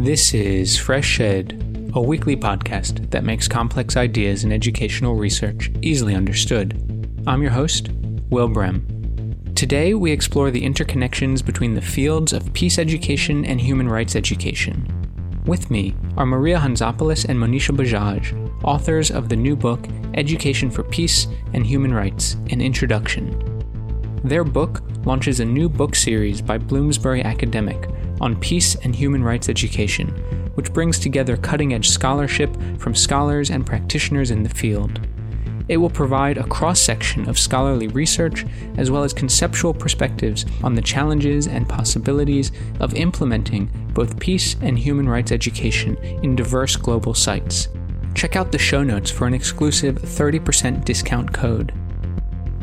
This is Fresh Ed, a weekly podcast that makes complex ideas in educational research easily understood. I'm your host, Will Brehm. Today, we explore the interconnections between the fields of peace education and human rights education. With me are Maria Hantzopoulos and Monisha Bajaj, authors of the new book, Education for Peace and Human Rights An Introduction. Their book launches a new book series by Bloomsbury Academic on peace and human rights education, which brings together cutting edge scholarship from scholars and practitioners in the field. It will provide a cross section of scholarly research as well as conceptual perspectives on the challenges and possibilities of implementing both peace and human rights education in diverse global sites. Check out the show notes for an exclusive 30% discount code.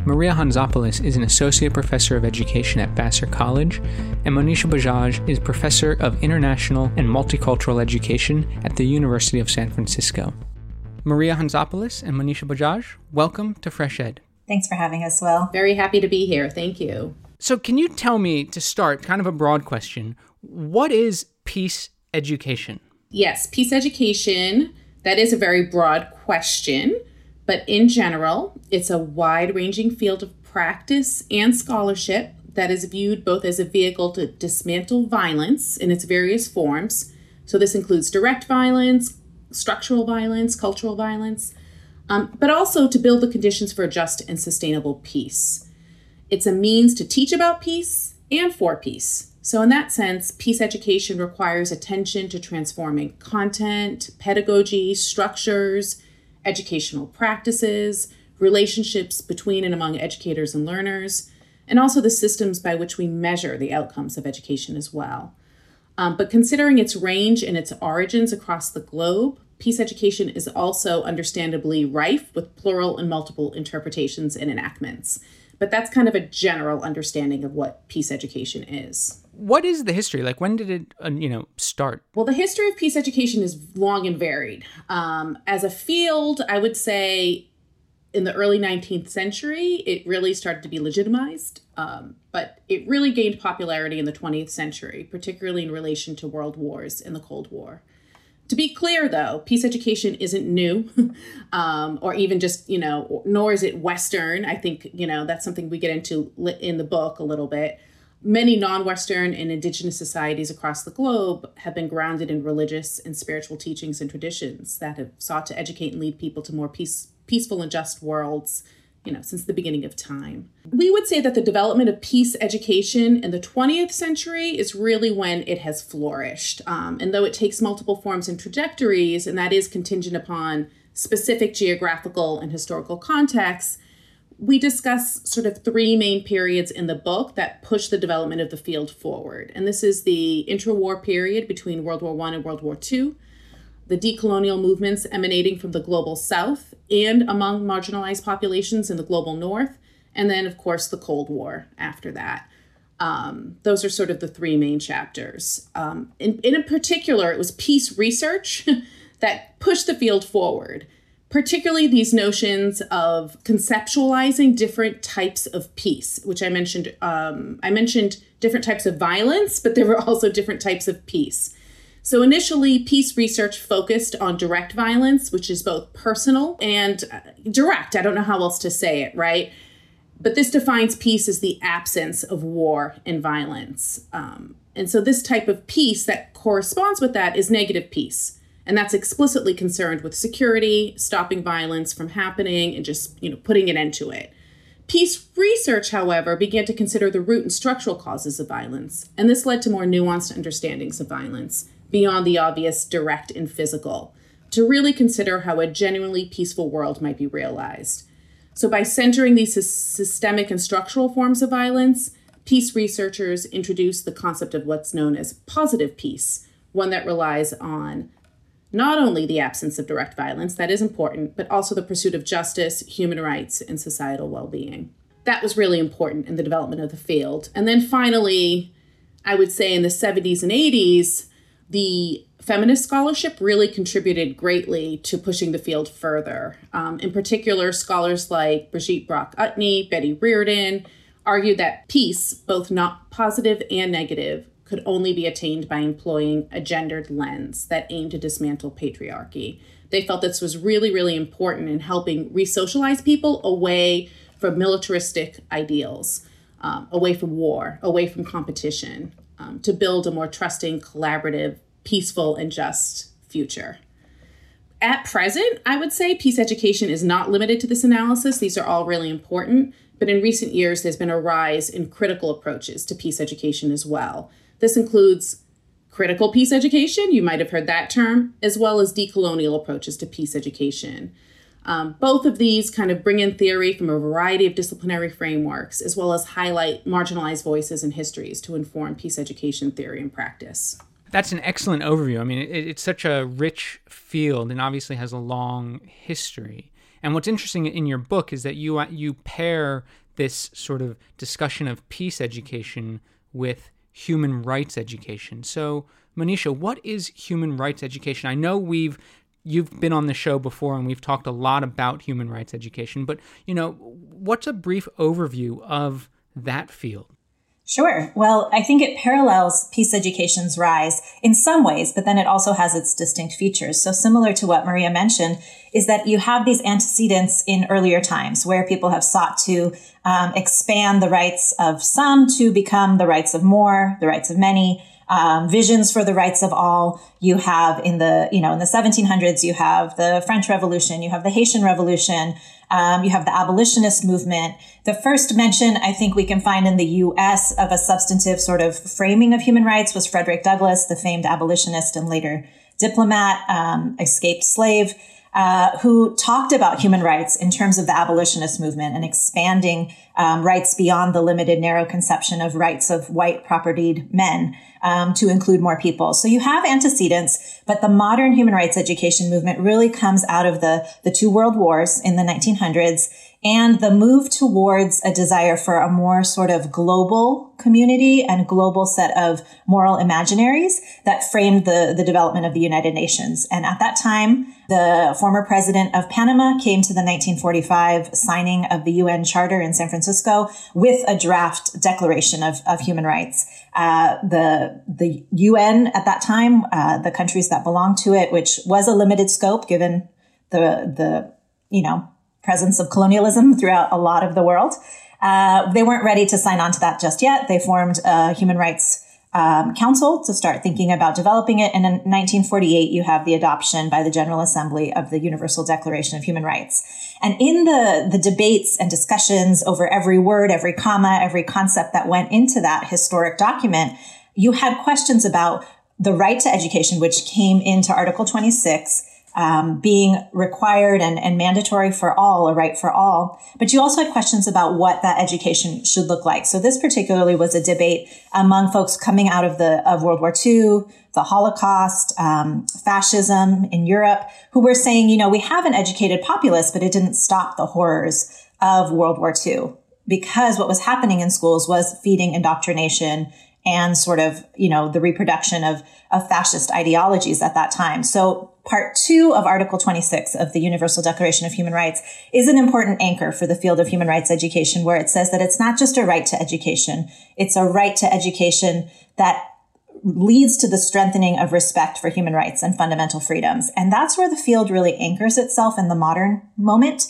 Maria Hantzopoulos is an associate professor of education at Vassar College, and Monisha Bajaj is professor of international and multicultural education at the University of San Francisco. Maria Hantzopoulos and Monisha Bajaj, welcome to Fresh Ed. Thanks for having us, Will. Very happy to be here. Thank you. So, can you tell me to start, kind of a broad question, what is peace education? Yes, peace education, that is a very broad question. But in general, it's a wide ranging field of practice and scholarship that is viewed both as a vehicle to dismantle violence in its various forms. So, this includes direct violence, structural violence, cultural violence, um, but also to build the conditions for a just and sustainable peace. It's a means to teach about peace and for peace. So, in that sense, peace education requires attention to transforming content, pedagogy, structures, educational practices, relationships between and among educators and learners, and also the systems by which we measure the outcomes of education as well. Um, but considering its range and its origins across the globe, peace education is also understandably rife with plural and multiple interpretations and enactments. But that's kind of a general understanding of what peace education is. What is the history? Like, when did it, uh, you know, start? Well, the history of peace education is long and varied. Um, as a field, I would say in the early 19th century, it really started to be legitimized. Um, but it really gained popularity in the 20th century, particularly in relation to world wars and the Cold War. To be clear, though, peace education isn't new, um, or even just, you know, nor is it Western. I think, you know, that's something we get into in the book a little bit. Many non Western and indigenous societies across the globe have been grounded in religious and spiritual teachings and traditions that have sought to educate and lead people to more peace, peaceful and just worlds you know, since the beginning of time. We would say that the development of peace education in the 20th century is really when it has flourished. Um, and though it takes multiple forms and trajectories, and that is contingent upon specific geographical and historical contexts, we discuss sort of three main periods in the book that push the development of the field forward. And this is the intra-war period between World War I and World War II, the decolonial movements emanating from the global south and among marginalized populations in the global north, and then, of course, the Cold War after that. Um, those are sort of the three main chapters. Um, in, in particular, it was peace research that pushed the field forward, particularly these notions of conceptualizing different types of peace, which I mentioned. Um, I mentioned different types of violence, but there were also different types of peace. So initially, peace research focused on direct violence, which is both personal and uh, direct. I don't know how else to say it, right? But this defines peace as the absence of war and violence. Um, and so, this type of peace that corresponds with that is negative peace. And that's explicitly concerned with security, stopping violence from happening, and just you know putting an end to it. Peace research, however, began to consider the root and structural causes of violence, and this led to more nuanced understandings of violence beyond the obvious direct and physical, to really consider how a genuinely peaceful world might be realized. So, by centering these systemic and structural forms of violence, peace researchers introduce the concept of what's known as positive peace, one that relies on not only the absence of direct violence, that is important, but also the pursuit of justice, human rights, and societal well being. That was really important in the development of the field. And then finally, I would say in the 70s and 80s, the feminist scholarship really contributed greatly to pushing the field further. Um, in particular, scholars like Brigitte Brock-Utne, Betty Reardon argued that peace, both not positive and negative, could only be attained by employing a gendered lens that aimed to dismantle patriarchy. They felt this was really, really important in helping re socialize people away from militaristic ideals, um, away from war, away from competition, um, to build a more trusting, collaborative, peaceful, and just future. At present, I would say peace education is not limited to this analysis. These are all really important, but in recent years, there's been a rise in critical approaches to peace education as well. This includes critical peace education, you might have heard that term, as well as decolonial approaches to peace education. Um, both of these kind of bring in theory from a variety of disciplinary frameworks, as well as highlight marginalized voices and histories to inform peace education theory and practice. That's an excellent overview. I mean, it, it's such a rich field and obviously has a long history. And what's interesting in your book is that you you pair this sort of discussion of peace education with human rights education. So, Monisha, what is human rights education? I know we've you've been on the show before and we've talked a lot about human rights education, but you know, what's a brief overview of that field? Sure. Well, I think it parallels peace education's rise in some ways, but then it also has its distinct features. So similar to what Maria mentioned is that you have these antecedents in earlier times where people have sought to um, expand the rights of some to become the rights of more, the rights of many, um, visions for the rights of all. You have in the, you know, in the 1700s, you have the French Revolution, you have the Haitian Revolution, um, you have the abolitionist movement. The first mention I think we can find in the U.S. of a substantive sort of framing of human rights was Frederick Douglass, the famed abolitionist and later diplomat, um, escaped slave. Uh, who talked about human rights in terms of the abolitionist movement and expanding um, rights beyond the limited, narrow conception of rights of white propertied men um, to include more people. So you have antecedents, but the modern human rights education movement really comes out of the, the two world wars in the 1900s and the move towards a desire for a more sort of global community and global set of moral imaginaries that framed the, the development of the United Nations. And at that time, the former president of Panama came to the 1945 signing of the UN Charter in San Francisco with a draft declaration of, of human rights. Uh, the the UN at that time, uh, the countries that belonged to it, which was a limited scope given the the you know presence of colonialism throughout a lot of the world, uh, they weren't ready to sign on to that just yet. They formed a human rights um, Council to start thinking about developing it. And in 1948, you have the adoption by the General Assembly of the Universal Declaration of Human Rights. And in the, the debates and discussions over every word, every comma, every concept that went into that historic document, you had questions about the right to education, which came into Article 26 um, being required and, and mandatory for all, a right for all. But you also had questions about what that education should look like. So this particularly was a debate among folks coming out of the of World War II, the Holocaust, um, fascism in Europe, who were saying, you know, we have an educated populace, but it didn't stop the horrors of World War II because what was happening in schools was feeding indoctrination and sort of, you know, the reproduction of, of fascist ideologies at that time. So part two of Article 26 of the Universal Declaration of Human Rights is an important anchor for the field of human rights education, where it says that it's not just a right to education. It's a right to education that leads to the strengthening of respect for human rights and fundamental freedoms. And that's where the field really anchors itself in the modern moment.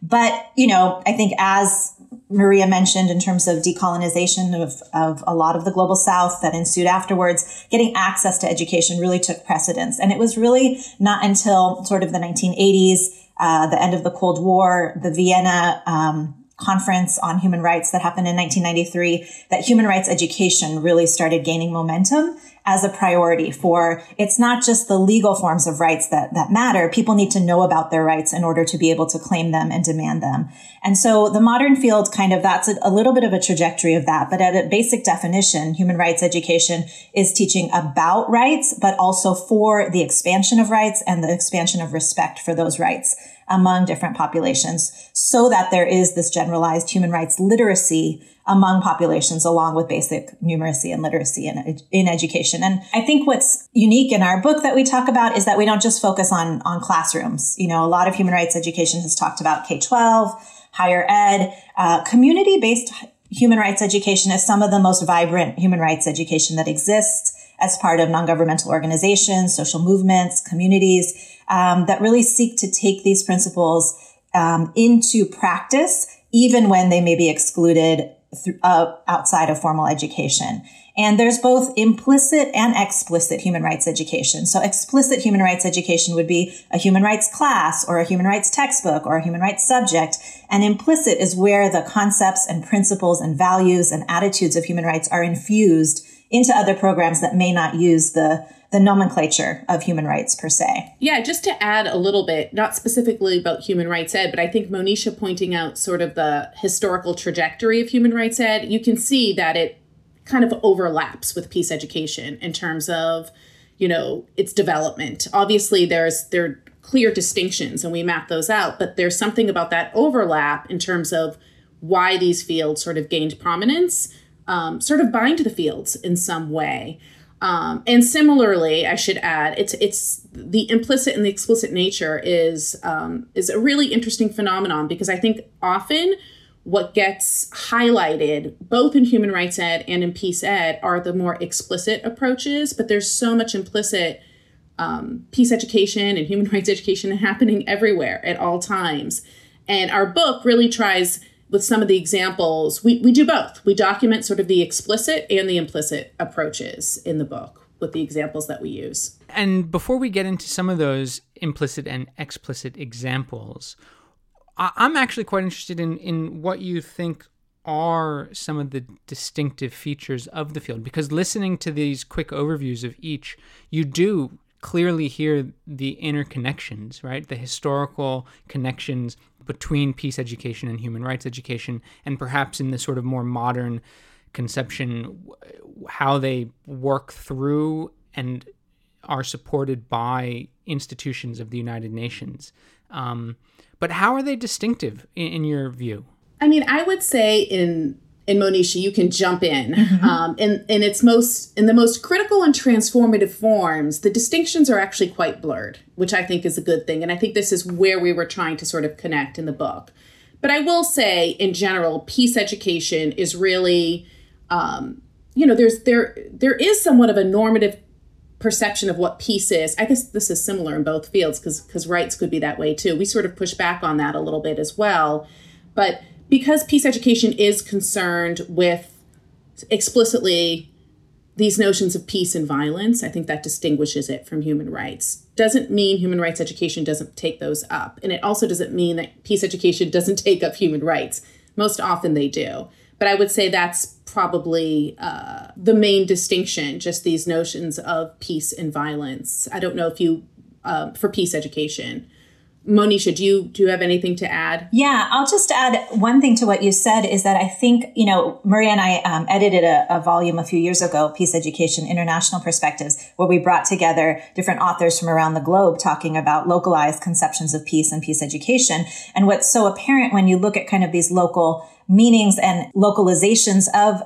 But, you know, I think as Maria mentioned in terms of decolonization of, of a lot of the global south that ensued afterwards, getting access to education really took precedence. And it was really not until sort of the 1980s, uh, the end of the Cold War, the Vienna um, conference on human rights that happened in 1993 that human rights education really started gaining momentum as a priority for it's not just the legal forms of rights that, that matter. People need to know about their rights in order to be able to claim them and demand them. And so the modern field kind of that's a, a little bit of a trajectory of that. But at a basic definition, human rights education is teaching about rights, but also for the expansion of rights and the expansion of respect for those rights among different populations so that there is this generalized human rights literacy among populations along with basic numeracy and literacy in, in education. And I think what's unique in our book that we talk about is that we don't just focus on, on classrooms. You know, a lot of human rights education has talked about K-12, higher ed, uh, community based human rights education is some of the most vibrant human rights education that exists as part of non-governmental organizations, social movements, communities um, that really seek to take these principles um, into practice, even when they may be excluded th- uh, outside of formal education. And there's both implicit and explicit human rights education. So explicit human rights education would be a human rights class or a human rights textbook or a human rights subject. And implicit is where the concepts and principles and values and attitudes of human rights are infused into other programs that may not use the the nomenclature of human rights per se. Yeah, just to add a little bit, not specifically about human rights ed, but I think Monisha pointing out sort of the historical trajectory of human rights ed, you can see that it kind of overlaps with peace education in terms of, you know, its development. Obviously there's there are clear distinctions and we map those out, but there's something about that overlap in terms of why these fields sort of gained prominence, um, sort of bind the fields in some way. Um, and similarly, I should add, it's it's the implicit and the explicit nature is um, is a really interesting phenomenon because I think often what gets highlighted both in human rights ed and in peace ed are the more explicit approaches, but there's so much implicit um, peace education and human rights education happening everywhere at all times. And our book really tries with some of the examples, we, we do both. We document sort of the explicit and the implicit approaches in the book with the examples that we use. And before we get into some of those implicit and explicit examples, I'm actually quite interested in, in what you think are some of the distinctive features of the field because listening to these quick overviews of each, you do clearly hear the interconnections, right? The historical connections between peace education and human rights education, and perhaps in the sort of more modern conception, how they work through and are supported by institutions of the United Nations. Um, but how are they distinctive in, in your view? I mean, I would say in in Monisha, you can jump in. Mm-hmm. Um, in, in its most in the most critical and transformative forms, the distinctions are actually quite blurred, which I think is a good thing. And I think this is where we were trying to sort of connect in the book. But I will say, in general, peace education is really, um, you know, there's there there is somewhat of a normative perception of what peace is. I guess this is similar in both fields because because rights could be that way too. We sort of push back on that a little bit as well, but because peace education is concerned with explicitly these notions of peace and violence, I think that distinguishes it from human rights. Doesn't mean human rights education doesn't take those up. And it also doesn't mean that peace education doesn't take up human rights. Most often they do. But I would say that's probably uh, the main distinction, just these notions of peace and violence. I don't know if you, uh, for peace education, Monisha, do you do you have anything to add? Yeah, I'll just add one thing to what you said is that I think you know Maria and I um, edited a, a, volume a few years ago, Peace Education: International Perspectives, where we brought together different authors from around the globe talking about localized conceptions of peace and peace education. And what's so apparent when you look at kind of these local meanings and localizations of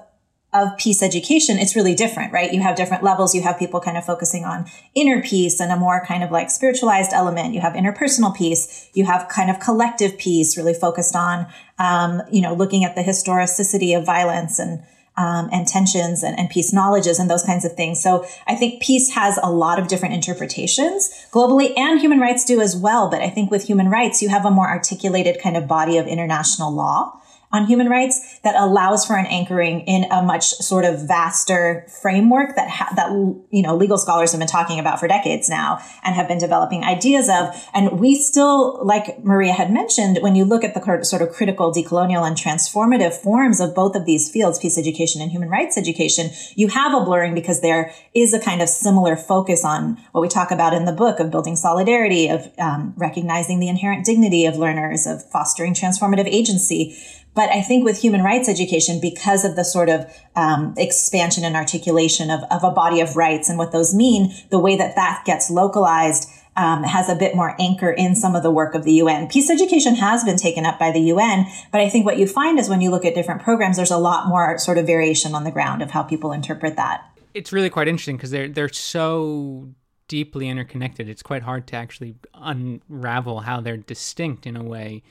of peace education, it's really different, right? You have different levels. You have people kind of focusing on inner peace and a more kind of like spiritualized element. You have interpersonal peace. You have kind of collective peace, really focused on, um, you know, looking at the historicity of violence and, um, and tensions and, and peace knowledges and those kinds of things. So I think peace has a lot of different interpretations globally and human rights do as well. But I think with human rights, you have a more articulated kind of body of international law on human rights that allows for an anchoring in a much sort of vaster framework that ha- that you know legal scholars have been talking about for decades now and have been developing ideas of. And we still like Maria had mentioned when you look at the sort of critical decolonial and transformative forms of both of these fields peace education and human rights education you have a blurring because there is a kind of similar focus on what we talk about in the book of building solidarity of um, recognizing the inherent dignity of learners of fostering transformative agency but I think with human rights education, because of the sort of um, expansion and articulation of, of a body of rights and what those mean, the way that that gets localized um, has a bit more anchor in some of the work of the UN. Peace education has been taken up by the UN, but I think what you find is when you look at different programs, there's a lot more sort of variation on the ground of how people interpret that. It's really quite interesting because they're they're so deeply interconnected. It's quite hard to actually unravel how they're distinct in a way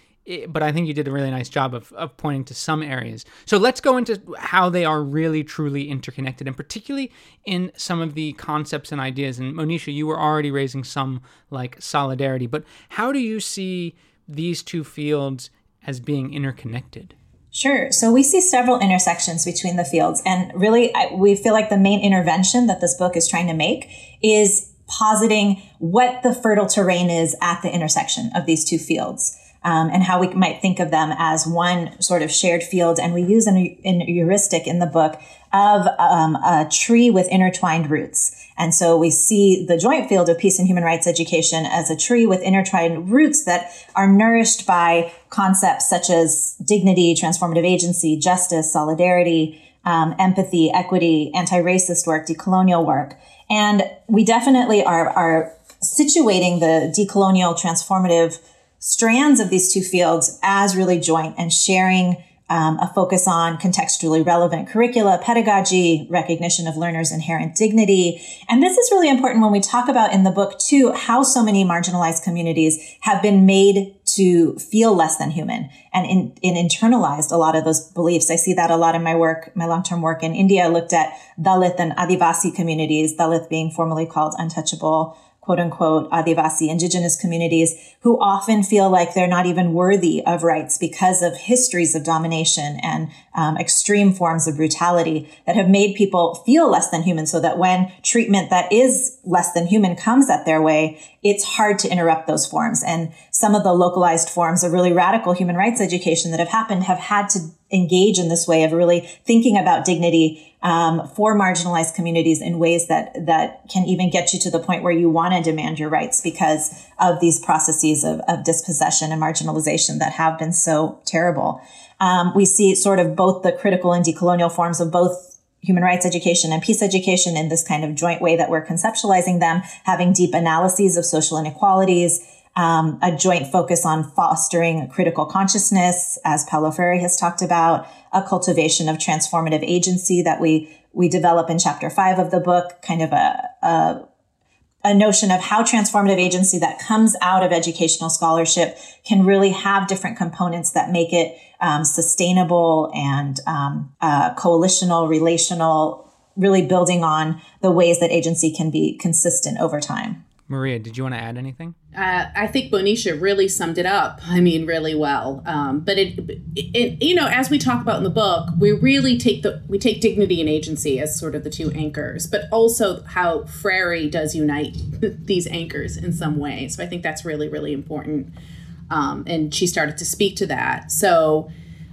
but I think you did a really nice job of, of pointing to some areas. So let's go into how they are really truly interconnected, and particularly in some of the concepts and ideas. And Monisha, you were already raising some like solidarity, but how do you see these two fields as being interconnected? Sure. So we see several intersections between the fields. And really, I, we feel like the main intervention that this book is trying to make is positing what the fertile terrain is at the intersection of these two fields um, and how we might think of them as one sort of shared field. And we use an, an heuristic in the book of um, a tree with intertwined roots. And so we see the joint field of peace and human rights education as a tree with intertwined roots that are nourished by concepts such as dignity, transformative agency, justice, solidarity, um, empathy, equity, anti-racist work, decolonial work. And we definitely are, are situating the decolonial transformative strands of these two fields as really joint and sharing um, a focus on contextually relevant curricula, pedagogy, recognition of learners' inherent dignity. And this is really important when we talk about in the book, too, how so many marginalized communities have been made to feel less than human and in, in internalized a lot of those beliefs. I see that a lot in my work, my long-term work in India. I looked at Dalit and Adivasi communities, Dalit being formerly called untouchable quote unquote Adivasi indigenous communities who often feel like they're not even worthy of rights because of histories of domination and um, extreme forms of brutality that have made people feel less than human so that when treatment that is less than human comes at their way, it's hard to interrupt those forms. And some of the localized forms of really radical human rights education that have happened have had to engage in this way of really thinking about dignity um, for marginalized communities in ways that that can even get you to the point where you want to demand your rights because of these processes of, of dispossession and marginalization that have been so terrible. Um, we see sort of both the critical and decolonial forms of both human rights education and peace education in this kind of joint way that we're conceptualizing them, having deep analyses of social inequalities, um, a joint focus on fostering critical consciousness, as Paulo Freire has talked about, a cultivation of transformative agency that we we develop in chapter five of the book, kind of a, a a notion of how transformative agency that comes out of educational scholarship can really have different components that make it um, sustainable and um, uh, coalitional, relational, really building on the ways that agency can be consistent over time. Maria, did you want to add anything? Uh, I think Monisha really summed it up. I mean, really well. Um, but it, it, you know, as we talk about in the book, we really take the we take dignity and agency as sort of the two anchors, but also how Freire does unite these anchors in some way. So I think that's really really important. Um, and she started to speak to that. So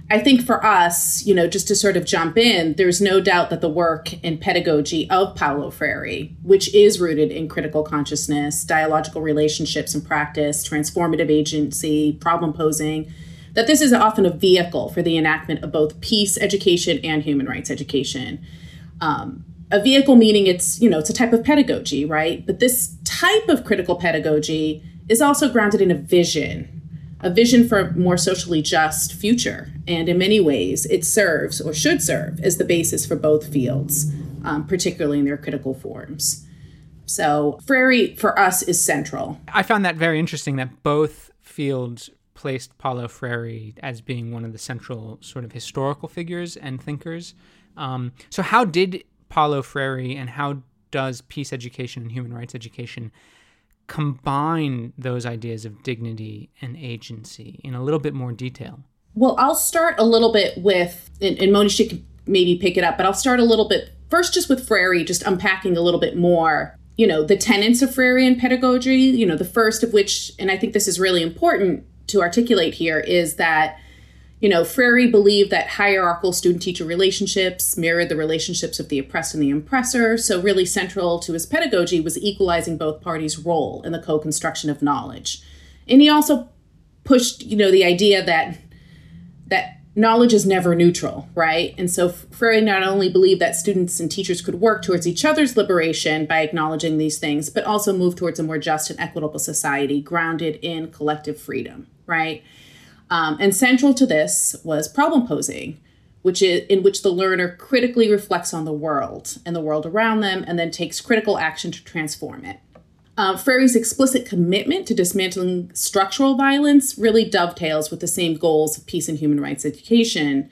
I think for us, you know, just to sort of jump in, there's no doubt that the work and pedagogy of Paulo Freire, which is rooted in critical consciousness, dialogical relationships and practice, transformative agency, problem posing, that this is often a vehicle for the enactment of both peace education and human rights education. Um, a vehicle meaning it's, you know, it's a type of pedagogy, right? But this type of critical pedagogy is also grounded in a vision a vision for a more socially just future. And in many ways, it serves or should serve as the basis for both fields, um, particularly in their critical forms. So, Freire for us is central. I found that very interesting that both fields placed Paulo Freire as being one of the central sort of historical figures and thinkers. Um, so, how did Paulo Freire and how does peace education and human rights education combine those ideas of dignity and agency in a little bit more detail? Well, I'll start a little bit with, and, and Monisha can maybe pick it up, but I'll start a little bit first just with Freire, just unpacking a little bit more, you know, the tenets of Freirean pedagogy, you know, the first of which, and I think this is really important to articulate here, is that you know, Freire believed that hierarchical student teacher relationships mirrored the relationships of the oppressed and the oppressor. So, really central to his pedagogy was equalizing both parties' role in the co construction of knowledge. And he also pushed, you know, the idea that that knowledge is never neutral, right? And so Freire not only believed that students and teachers could work towards each other's liberation by acknowledging these things, but also move towards a more just and equitable society grounded in collective freedom, right? Um, and central to this was problem posing, which is in which the learner critically reflects on the world and the world around them, and then takes critical action to transform it. Uh, explicit commitment to dismantling structural violence really dovetails with the same goals of peace and human rights education.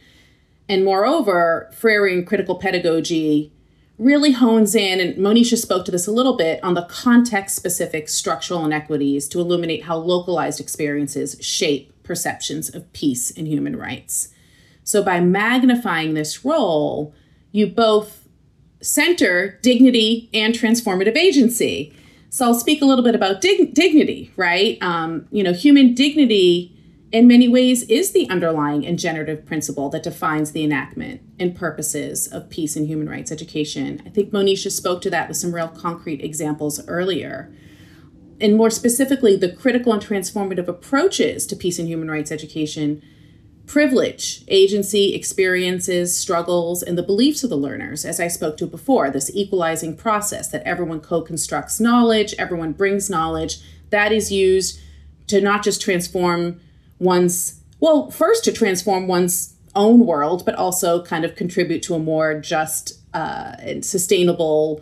And moreover, Freire in critical pedagogy really hones in, and Monisha spoke to this a little bit, on the context specific structural inequities to illuminate how localized experiences shape perceptions of peace and human rights. So, by magnifying this role, you both center dignity and transformative agency. So, I'll speak a little bit about dig- dignity, right? Um, you know, human dignity in many ways is the underlying and generative principle that defines the enactment and purposes of peace and human rights education. I think Monisha spoke to that with some real concrete examples earlier. And more specifically, the critical and transformative approaches to peace and human rights education privilege, agency, experiences, struggles, and the beliefs of the learners, as I spoke to before, this equalizing process that everyone co constructs knowledge, everyone brings knowledge, that is used to not just transform one's, well, first to transform one's own world, but also kind of contribute to a more just uh, and sustainable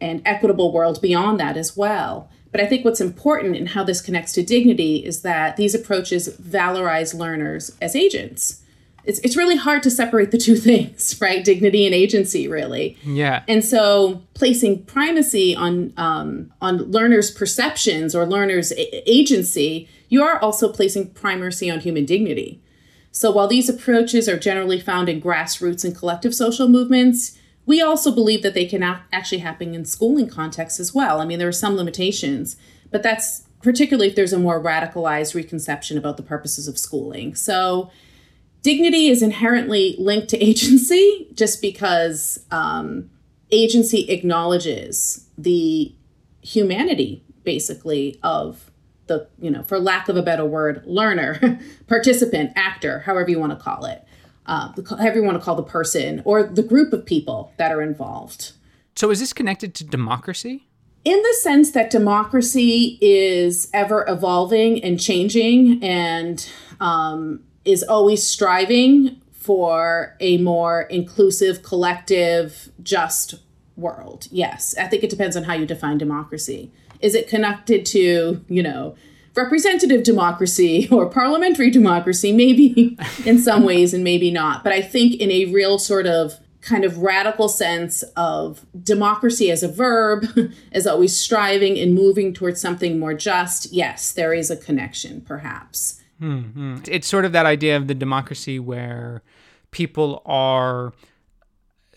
and equitable world beyond that as well. But I think what's important in how this connects to dignity is that these approaches valorize learners as agents. It's, it's really hard to separate the two things, right? Dignity and agency, really. Yeah. And so placing primacy on um, on learners' perceptions or learners' a- agency you are also placing primacy on human dignity. So while these approaches are generally found in grassroots and collective social movements, we also believe that they can actually happen in schooling contexts as well. I mean, there are some limitations, but that's particularly if there's a more radicalized reconception about the purposes of schooling. So dignity is inherently linked to agency just because um, agency acknowledges the humanity, basically, of the, you know, for lack of a better word, learner, participant, actor, however you want to call it, uh, however you want to call the person or the group of people that are involved. So is this connected to democracy? In the sense that democracy is ever evolving and changing and um, is always striving for a more inclusive, collective, just world. Yes, I think it depends on how you define democracy. Is it connected to, you know, representative democracy or parliamentary democracy? Maybe in some ways and maybe not. But I think in a real sort of kind of radical sense of democracy as a verb, as always striving and moving towards something more just, yes, there is a connection, perhaps. Mm-hmm. It's sort of that idea of the democracy where people are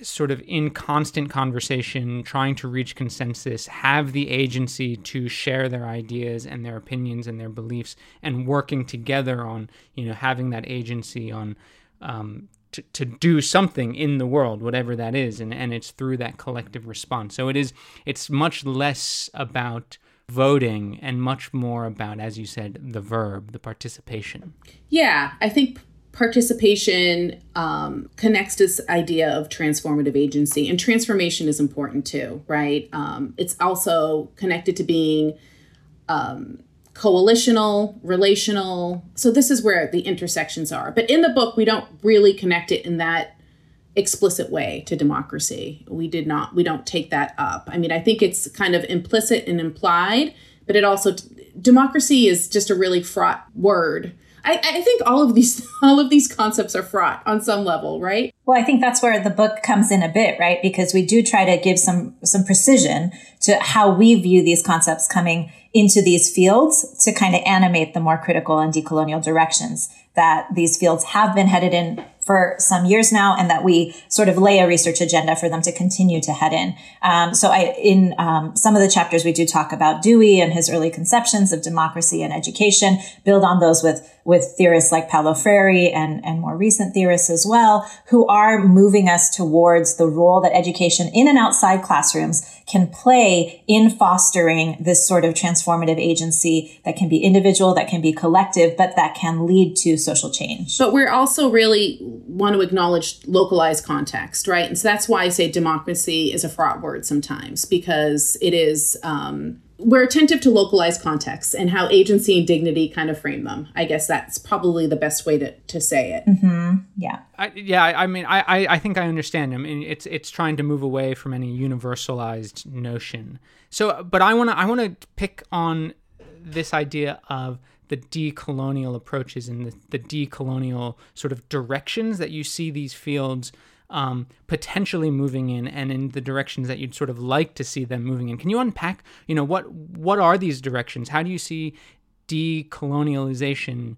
sort of in constant conversation, trying to reach consensus, have the agency to share their ideas and their opinions and their beliefs, and working together on, you know, having that agency on um, to, to do something in the world, whatever that is, and, and it's through that collective response. So it is it's much less about voting and much more about, as you said, the verb, the participation. Yeah, I think participation um, connects this idea of transformative agency and transformation is important too right? Um, it's also connected to being um, coalitional relational. So this is where the intersections are. But in the book we don't really connect it in that explicit way to democracy. We did not we don't take that up. I mean i think it's kind of implicit and implied but it also democracy is just a really fraught word I, I think all of these all of these concepts are fraught on some level, right? Well, I think that's where the book comes in a bit, right? Because we do try to give some some precision to how we view these concepts coming into these fields to kind of animate the more critical and decolonial directions that these fields have been headed in for some years now, and that we sort of lay a research agenda for them to continue to head in. Um, so, I in um, some of the chapters we do talk about Dewey and his early conceptions of democracy and education. Build on those with with theorists like Paulo Freire and and more recent theorists as well, who are moving us towards the role that education in and outside classrooms can play in fostering this sort of transformative agency that can be individual, that can be collective, but that can lead to social change. But we're also really want to acknowledge localized context, right? And so that's why I say democracy is a fraught word sometimes because it is. Um, we're attentive to localized contexts and how agency and dignity kind of frame them. I guess that's probably the best way to, to say it. Mm-hmm. Yeah. I, yeah. I mean, I, I think I understand. I mean, it's it's trying to move away from any universalized notion. So, but I want to I want to pick on this idea of the decolonial approaches and the, the decolonial sort of directions that you see these fields um, potentially moving in and in the directions that you'd sort of like to see them moving in. Can you unpack, you know, what what are these directions? How do you see decolonialization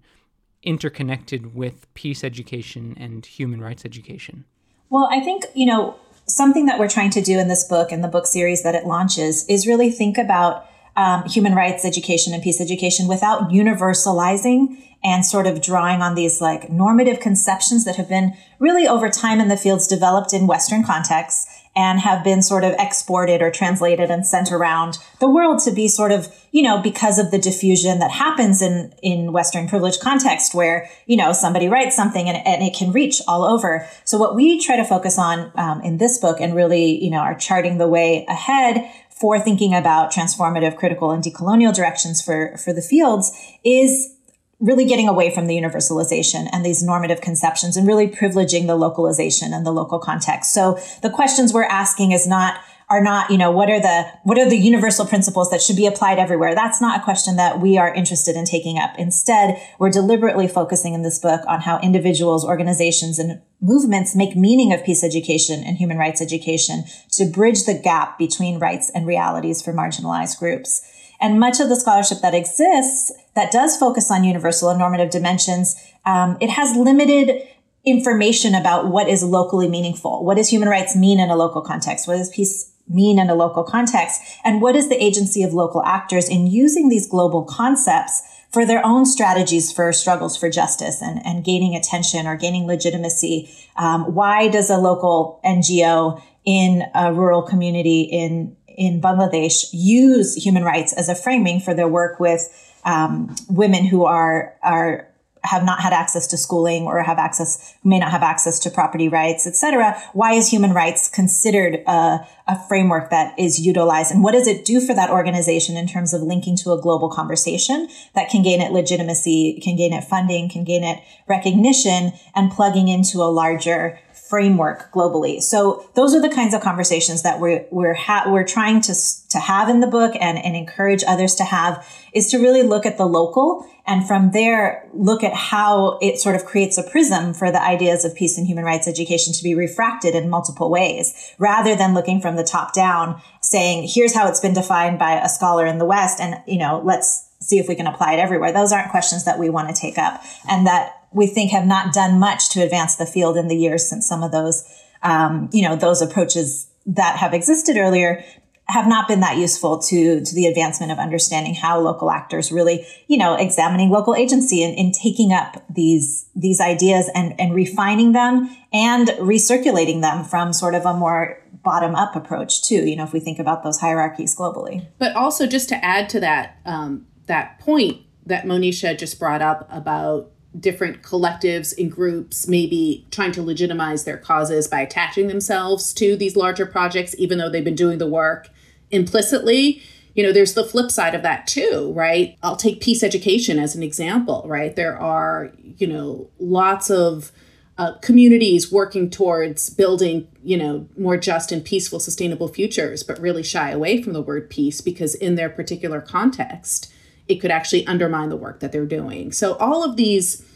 interconnected with peace education and human rights education? Well, I think, you know, something that we're trying to do in this book and the book series that it launches is really think about um, human rights education and peace education without universalizing and sort of drawing on these like normative conceptions that have been really over time in the fields developed in Western contexts and have been sort of exported or translated and sent around the world to be sort of, you know, because of the diffusion that happens in, in Western privileged context where, you know, somebody writes something and, and it can reach all over. So what we try to focus on um, in this book and really, you know, are charting the way ahead for thinking about transformative, critical, and decolonial directions for, for the fields is really getting away from the universalization and these normative conceptions and really privileging the localization and the local context. So the questions we're asking is not are not, you know, what are the what are the universal principles that should be applied everywhere? That's not a question that we are interested in taking up. Instead, we're deliberately focusing in this book on how individuals, organizations, and movements make meaning of peace education and human rights education to bridge the gap between rights and realities for marginalized groups. And much of the scholarship that exists that does focus on universal and normative dimensions, um, it has limited information about what is locally meaningful. What does human rights mean in a local context? What does peace mean in a local context? And what is the agency of local actors in using these global concepts for their own strategies for struggles for justice and, and gaining attention or gaining legitimacy? Um, why does a local NGO in a rural community in in Bangladesh use human rights as a framing for their work with um, women who are are have not had access to schooling or have access may not have access to property rights etc why is human rights considered a, a, framework that is utilized? And what does it do for that organization in terms of linking to a global conversation that can gain it legitimacy can gain it funding can gain it recognition and plugging into a larger framework globally. So those are the kinds of conversations that we're we're ha- we're trying to to have in the book and and encourage others to have is to really look at the local and from there look at how it sort of creates a prism for the ideas of peace and human rights education to be refracted in multiple ways rather than looking from the top down saying here's how it's been defined by a scholar in the west and you know let's see if we can apply it everywhere. Those aren't questions that we want to take up and that we think have not done much to advance the field in the years since some of those, um, you know, those approaches that have existed earlier have not been that useful to to the advancement of understanding how local actors really, you know, examining local agency and, in taking up these these ideas and and refining them and recirculating them from sort of a more bottom up approach too. You know, if we think about those hierarchies globally. But also, just to add to that um, that point that Monisha just brought up about different collectives and groups maybe trying to legitimize their causes by attaching themselves to these larger projects, even though they've been doing the work implicitly. You know, there's the flip side of that too, right? I'll take peace education as an example, right? There are, you know, lots of uh, communities working towards building, you know, more just and peaceful, sustainable futures, but really shy away from the word peace because in their particular context, it could actually undermine the work that they're doing. So all of these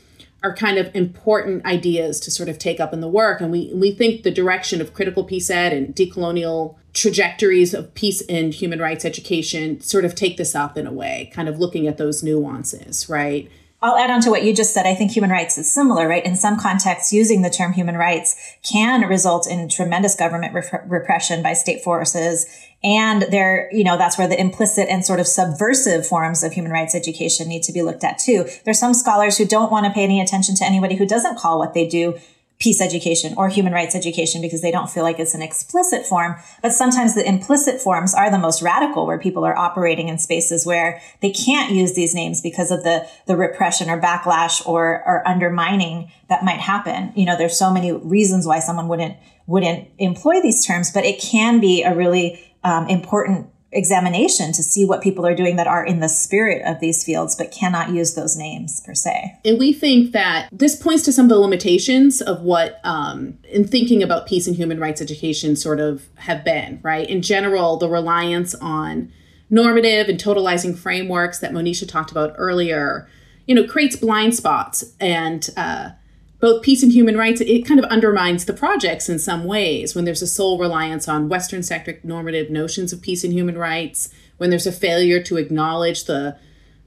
are kind of important ideas to sort of take up in the work. And we, we think the direction of critical peace ed and decolonial trajectories of peace and human rights education sort of take this up in a way, kind of looking at those nuances, right? I'll add on to what you just said. I think human rights is similar, right? In some contexts, using the term human rights can result in tremendous government rep- repression by state forces. And there, you know, that's where the implicit and sort of subversive forms of human rights education need to be looked at too. There's some scholars who don't want to pay any attention to anybody who doesn't call what they do peace education or human rights education because they don't feel like it's an explicit form. But sometimes the implicit forms are the most radical where people are operating in spaces where they can't use these names because of the, the repression or backlash or, or undermining that might happen. You know, there's so many reasons why someone wouldn't, wouldn't employ these terms, but it can be a really um, important examination to see what people are doing that are in the spirit of these fields but cannot use those names per se. And we think that this points to some of the limitations of what, um, in thinking about peace and human rights education, sort of have been, right? In general, the reliance on normative and totalizing frameworks that Monisha talked about earlier, you know, creates blind spots and, uh, both peace and human rights, it kind of undermines the projects in some ways when there's a sole reliance on Western centric normative notions of peace and human rights, when there's a failure to acknowledge the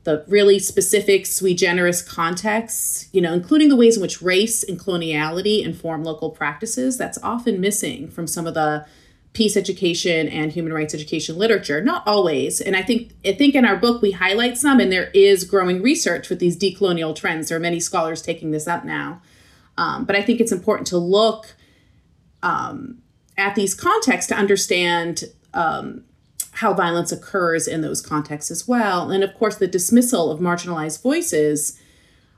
the really specific sui generis contexts, you know, including the ways in which race and coloniality inform local practices, that's often missing from some of the peace education and human rights education literature. Not always. And I think I think in our book we highlight some and there is growing research with these decolonial trends. There are many scholars taking this up now. Um, but I think it's important to look um, at these contexts to understand um, how violence occurs in those contexts as well. And of course, the dismissal of marginalized voices,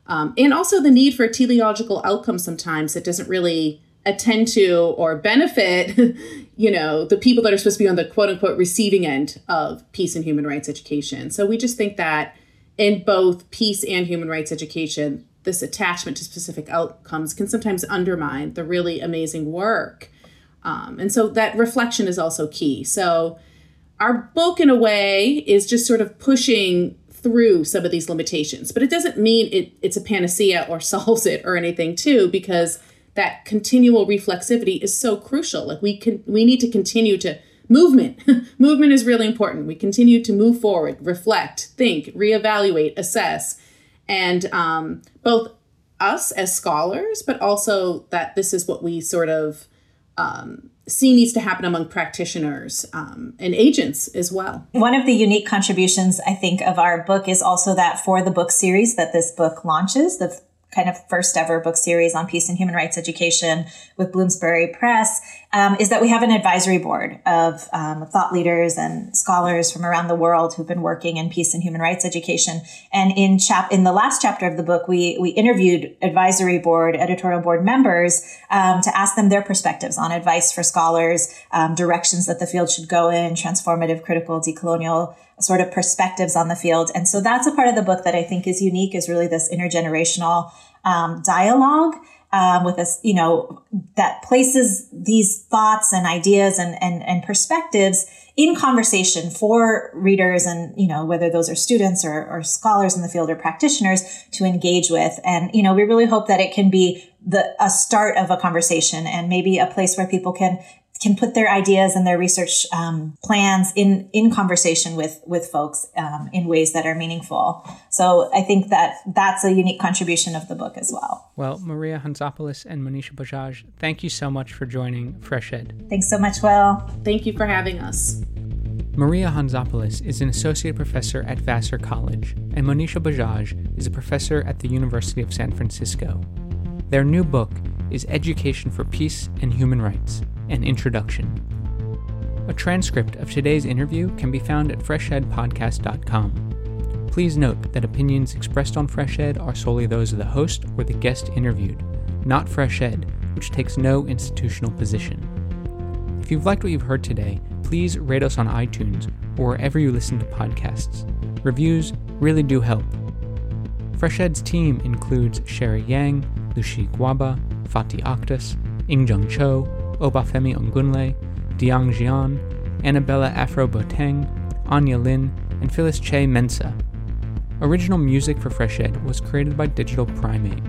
um, and also the need for a teleological outcome sometimes that doesn't really attend to or benefit, you know, the people that are supposed to be on the quote unquote receiving end of peace and human rights education. So we just think that in both peace and human rights education, this attachment to specific outcomes can sometimes undermine the really amazing work. Um, and so that reflection is also key. So our book, in a way, is just sort of pushing through some of these limitations, but it doesn't mean it, it's a panacea or solves it or anything, too, because that continual reflexivity is so crucial. Like we can, we need to continue to movement. movement is really important. We continue to move forward, reflect, think, reevaluate, assess and um, both us as scholars, but also that this is what we sort of um, see needs to happen among practitioners um, and agents as well. One of the unique contributions, I think, of our book is also that for the book series that this book launches, the kind of first ever book series on peace and human rights education with Bloomsbury Press, um, is that we have an advisory board of um, thought leaders and scholars from around the world who've been working in peace and human rights education. And in chap in the last chapter of the book, we we interviewed advisory board, editorial board members um, to ask them their perspectives on advice for scholars, um, directions that the field should go in, transformative, critical, decolonial sort of perspectives on the field. And so that's a part of the book that I think is unique is really this intergenerational um, dialogue um, with us, you know, that places these thoughts and ideas and, and, and perspectives in conversation for readers and, you know, whether those are students or, or scholars in the field or practitioners to engage with. And, you know, we really hope that it can be the, a start of a conversation and maybe a place where people can can put their ideas and their research um, plans in in conversation with with folks um, in ways that are meaningful. So I think that that's a unique contribution of the book as well. Well, Maria Hantzopoulos and Monisha Bajaj, thank you so much for joining Fresh Ed. Thanks so much, Will. Thank you for having us. Maria Hantzopoulos is an associate professor at Vassar College, and Monisha Bajaj is a professor at the University of San Francisco. Their new book is Education for Peace and Human Rights An Introduction. A transcript of today's interview can be found at freshedpodcast.com. Please note that opinions expressed on Fresh Ed are solely those of the host or the guest interviewed, not Fresh Ed, which takes no institutional position. If you've liked what you've heard today, please rate us on iTunes or wherever you listen to podcasts. Reviews really do help. Fresh Ed's team includes Sherry Yang, Lucy Guaba, Fatih Akhtas, Ingjung Cho, Obafemi Ongunle, Diang Jian, Annabella Afro Boteng, Anya Lin, and Phyllis Che Mensa. Original music for Fresh Ed was created by Digital Primate.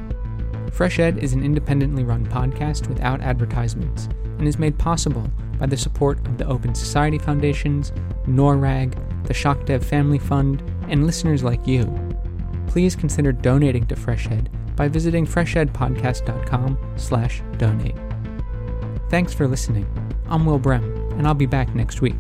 Fresh Ed is an independently run podcast without advertisements and is made possible by the support of the Open Society Foundations, NORRAG, the ShockDev Family Fund, and listeners like you. Please consider donating to Fresh Ed by visiting freshedpodcast.com slash donate. Thanks for listening. I'm Will Brehm, and I'll be back next week.